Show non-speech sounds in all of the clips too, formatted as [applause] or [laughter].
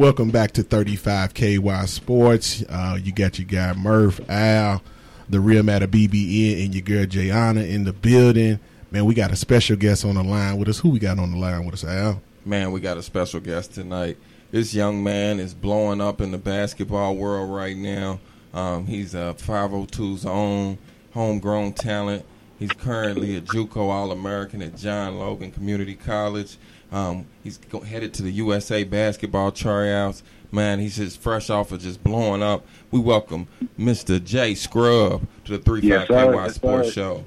Welcome back to 35 KY Sports. Uh, you got your guy Murph, Al, the real matter BBN, and your girl Jayana in the building. Man, we got a special guest on the line with us. Who we got on the line with us, Al? Man, we got a special guest tonight. This young man is blowing up in the basketball world right now. Um, he's a 502's own homegrown talent. He's currently a JUCO All-American at John Logan Community College. Um, he's go- headed to the USA basketball tryouts. Man, he's just fresh off of just blowing up. We welcome Mr. Jay Scrubb to the 35 Yes. KY Yes, Sports sir. Show.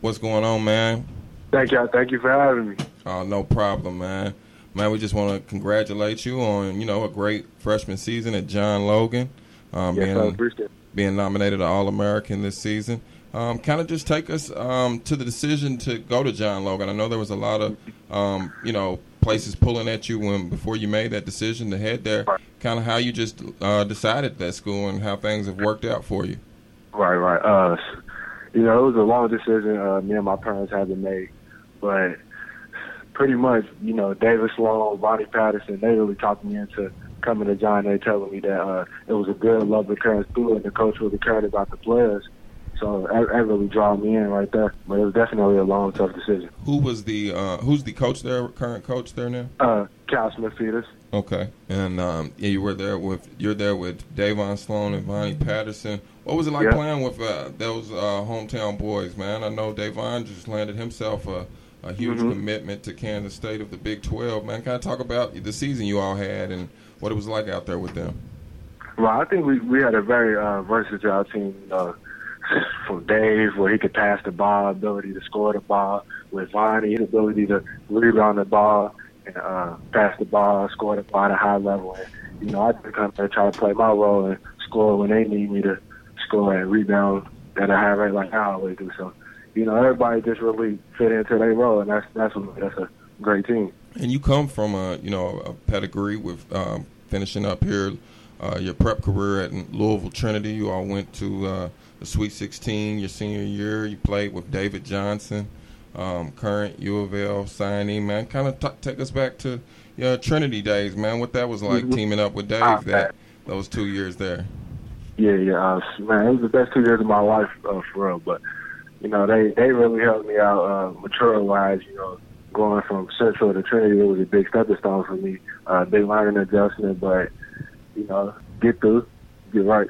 What's going on, man? Thank you. Thank you for having me. Oh, no problem, man. Man, we just want to congratulate you on, you know, a great freshman season at John Logan. Um, Yes, being, appreciate it. being nominated an All American this season. Um, kind of just take us um, to the decision to go to John Logan. I know there was a lot of, um, you know, places pulling at you when before you made that decision to head there. Kind of how you just uh, decided that school and how things have worked out for you. Right, right. Uh, you know, it was a long decision uh, me and my parents had to make, but pretty much, you know, David Sloan, Bonnie Patterson, they really talked me into coming to John. They telling me that uh, it was a good, loving, caring school, and the coach really cared about the players. So that, that really drew me in right there. But it was definitely a long, tough decision. Who was the uh, who's the coach there? Current coach there now? Uh, Kyle Smithpeters. Okay, and um, yeah, you were there with you're there with Davon Sloan and Vonnie Patterson. What was it like playing with uh, those uh, hometown boys, man? I know Davon just landed himself a, a huge Mhm. commitment to Kansas State of the Big Twelve. Man, kind of talk about the season you all had and what it was like out there with them. Well, I think we we had a very uh, versatile team. You know, from Dave, where he could pass the ball, ability to score the ball. With Vonnie, his ability to rebound the ball and uh, pass the ball, score the ball at a high level. And, you know, I just come there try to play my role and score when they need me to score and rebound at a high rate like I always do. So, you know, everybody just really fit into their role, and that's that's what that's a great team. And you come from a you know a pedigree with um, finishing up here uh, your prep career at Louisville Trinity. You all went to uh, the Sweet 16 your senior year. You played with David Johnson, um, current U of L signee. Man, kind of t- take us back to your Trinity days, man. What that was like Mhm. teaming up with Dave Ah, that those two years there. Yeah, yeah, uh, man, it was the best two years of my life uh, for real. But you know, they they really helped me out uh, mature wise. You know, going from Central to Trinity, it was a big stepping stone for me. Uh, big learning adjustment, but you know, get through, get right.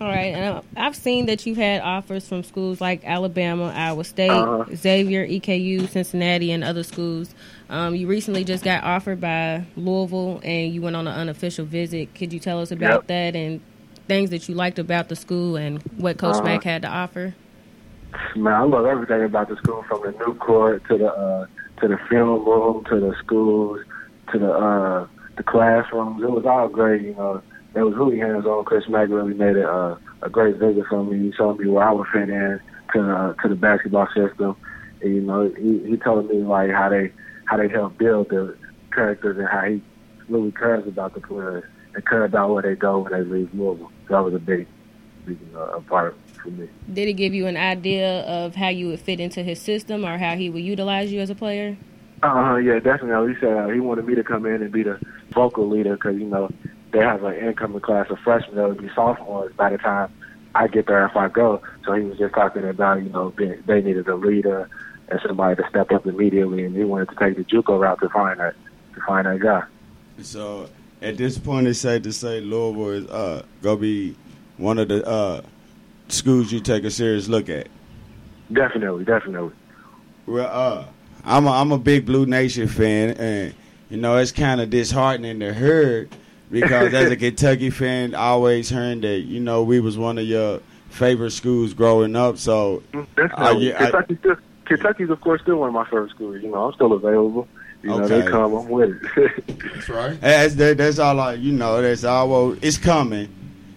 All right, and I've seen that you've had offers from schools like Alabama, Iowa State, Uh-huh. Xavier, EKU, Cincinnati, and other schools. Um, you recently just got offered by Louisville, and you went on an unofficial visit. Could you tell us about Yep. that and things that you liked about the school and what Coach Uh-huh. Mack had to offer? Man, I love everything about the school, from the new court to the uh, to the film room to the schools to the uh, the classrooms. It was all great. You know, it was really hands on. Chris Mack really made it uh, a great visit for me. He showed me where I would fit in to uh, to the basketball system. And, you know, he he told me like how they how they help build the characters and how he really cares about the players and care about where they go when they leave Louisville. So that was a big, big uh, part for me. Did he give you an idea of how you would fit into his system or how he would utilize you as a player? Uh, yeah, definitely. He said uh, he wanted me to come in and be the vocal leader because you know they have an incoming class of freshmen that would be sophomores by the time I get there if I go. So he was just talking about you know being, they needed a leader and somebody to step up immediately, and he wanted to take the JUCO route to find that to find that guy. So at this point, it's safe to say Louisville is uh, gonna be one of the uh, schools you take a serious look at. Definitely, definitely. Well, uh, I'm a, I'm a big Blue Nation fan, and you know it's kind of disheartening to hear because as a [laughs] Kentucky fan, I always heard that you know we was one of your favorite schools growing up. So Definitely. Yeah, I- Kentucky still, Kentucky's of course still one of my favorite schools. You know, I'm still available. You know, they come, I'm with it. That's right. that's that, that's all I you know that's all well, it's coming.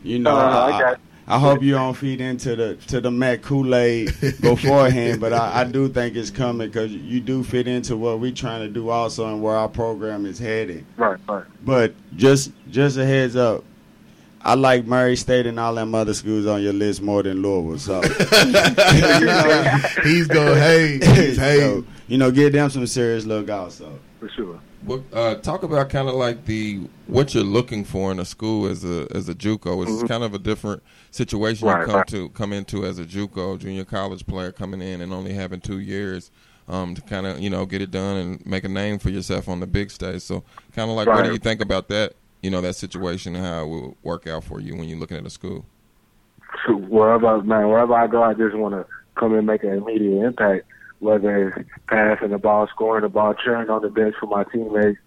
You know, Uh, I I, got- I hope you don't feed into the to the Mack Kool Aid beforehand, but I, I do think it's coming because you do fit into what we're trying to do also and where our program is headed. right, right. But just just a heads up, I like Murray State and all them other schools on your list more than Louisville. So [laughs] He's going, hey, he's hey. so, you know, give them some serious look also. for sure. Well, uh, talk about kind of like the what you're looking for in a school as a as a JUCO. It's Mhm. kind of a different situation Right, you come right. to come into as a JUCO junior college player coming in and only having two years um, to kind of you know get it done and make a name for yourself on the big stage. So kind of like what do you think about that? You know that situation and how it will work out for you when you're looking at a school. So wherever man, wherever I go, I just want to come and make an immediate impact. Whether it's passing the ball, scoring the ball, cheering on the bench for my teammates,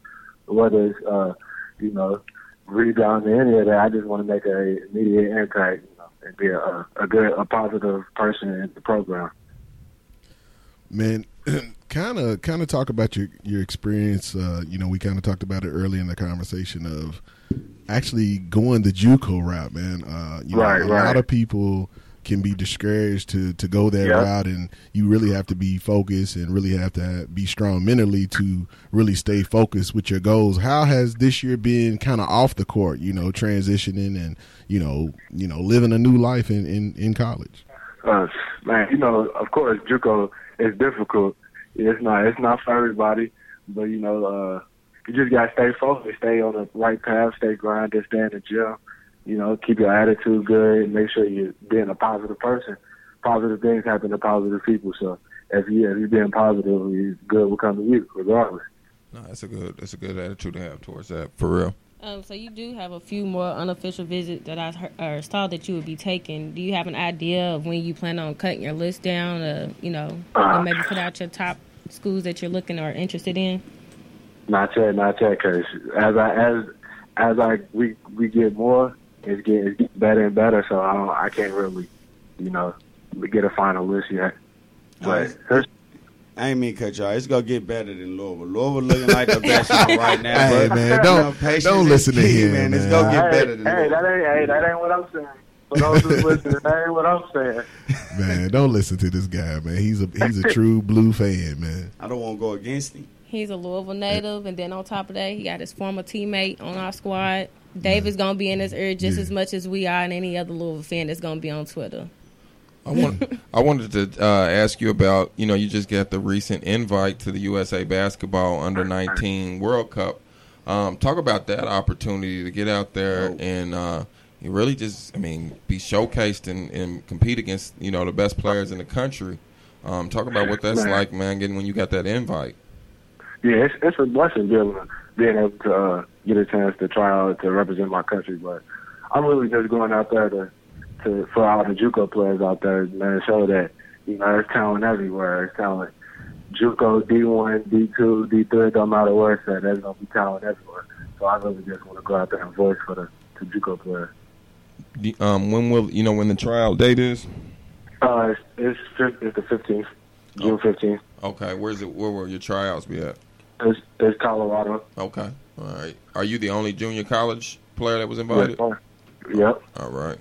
whether it's uh, you know rebounding any of that. I just want to make a immediate impact you know, and be a, a good, a positive person in the program. Man, kind of kind of talk about your your experience. Uh, you know, we kind of talked about it early in the conversation of actually going the JUCO route, man. Uh, you Right, know, a right. lot of people can be discouraged to to go that Yeah. route, and you really have to be focused and really have to be strong mentally to really stay focused with your goals. How has this year been kind of off the court? You know, transitioning and you know, you know, living a new life in in, in college. Uh, man, you know, of course, JUCO is difficult. It's not, it's not for everybody, but you know, uh, you just gotta stay focused, stay on the right path, stay grinding, stay in the gym. You know, keep your attitude good, and make sure you're being a positive person. Positive things happen to positive people. So if you if you're being positive, it's good will come to you, regardless. No, that's a good that's a good attitude to have towards that for real. Um, so you do have a few more unofficial visits that I heard, or saw that you would be taking. Do you have an idea of when you plan on cutting your list down? Uh, you know, Uh, and maybe put out your top schools that you're looking or interested in. Not yet, not yet, because as I as as I we we get more, it's getting, it's getting better and better. So I don't, I can't really, you know, get a final list yet. But Nice. I ain't mean to cut y'all. It's gonna get better than Louisville. Louisville looking like the best [laughs] right now. Hey, but, man, don't- know, don't is listen to him, man. It's man. gonna get hey, better than hey, Louisville. that ain't hey, that ain't what I'm saying. For those who's listening, that ain't what I'm saying. [laughs] Man, don't listen to this guy, man. He's a he's a true blue fan, man. I don't want to go against him. He's a Louisville native, and then on top of that, he got his former teammate on our squad. David's gonna be in his ear just Yeah. as much as we are, and any other Louisville fan that's gonna be on Twitter. I want [laughs] I wanted to uh, ask you about you know you just got the recent invite to the USA Basketball Under 19 World Cup. Um, talk about that opportunity to get out there Oh. and uh, you really just I mean be showcased and, and compete against you know the best players in the country. Um, talk about what that's like, man, getting when you got that invite. Yeah, it's it's a blessing being being able to uh, get a chance to try out to represent my country. But I'm really just going out there to to for all the JUCO players out there, man, show that you know there's talent everywhere. There's talent. JUCO, D1, D2, D3, don't matter where it's at. There's gonna be talent everywhere. So I really just want to go out there and voice for the, the JUCO players. Do- Um, when will you know when the trial date is? Uh, it's it's, it's the 15th, June 15th. Okay, where's it? Where will your tryouts be at? It's, it's Colorado. Okay, all right. Are you the only junior college player that was invited? Yep. All right.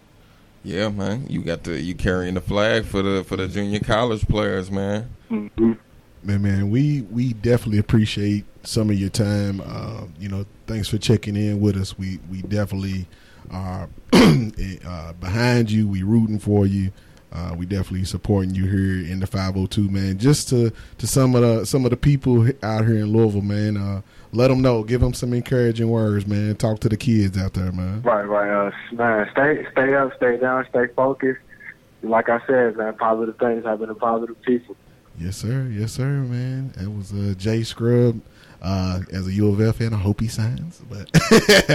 Yeah, man. You got the you carrying the flag for the for the junior college players, man. hmm Man, man, we we definitely appreciate some of your time. Uh, you know, thanks for checking in with us. We we definitely are [clears throat] uh, behind you. We rooting for you. Uh, we definitely supporting you here in the 502, man. Just to to some of the some of the people out here in Louisville, man. Uh, let them know. Give them some encouraging words, man. Talk to the kids out there, man. Right, right. Uh, man, stay, stay up, stay down, stay focused. Like I said, man, positive things happen to positive people. Yes, sir. Yes, sir, man. That was uh, Jay Scrubb. Uh, as a U of L fan, I hope he signs, but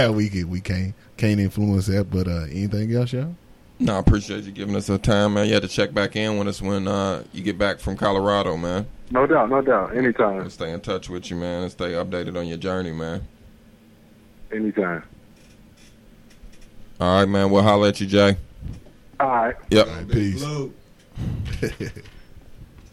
[laughs] we can, we can't can't influence that. But uh, anything else, y'all? No, I appreciate you giving us a time, man. You had to check back in with us when uh, you get back from Colorado, man. No doubt, no doubt. We'll Anytime, stay in touch with you, man, and stay updated on your journey, man. anytime. All right, man. We'll holler at you, Jay. All right. Yep. All right, peace. Blue.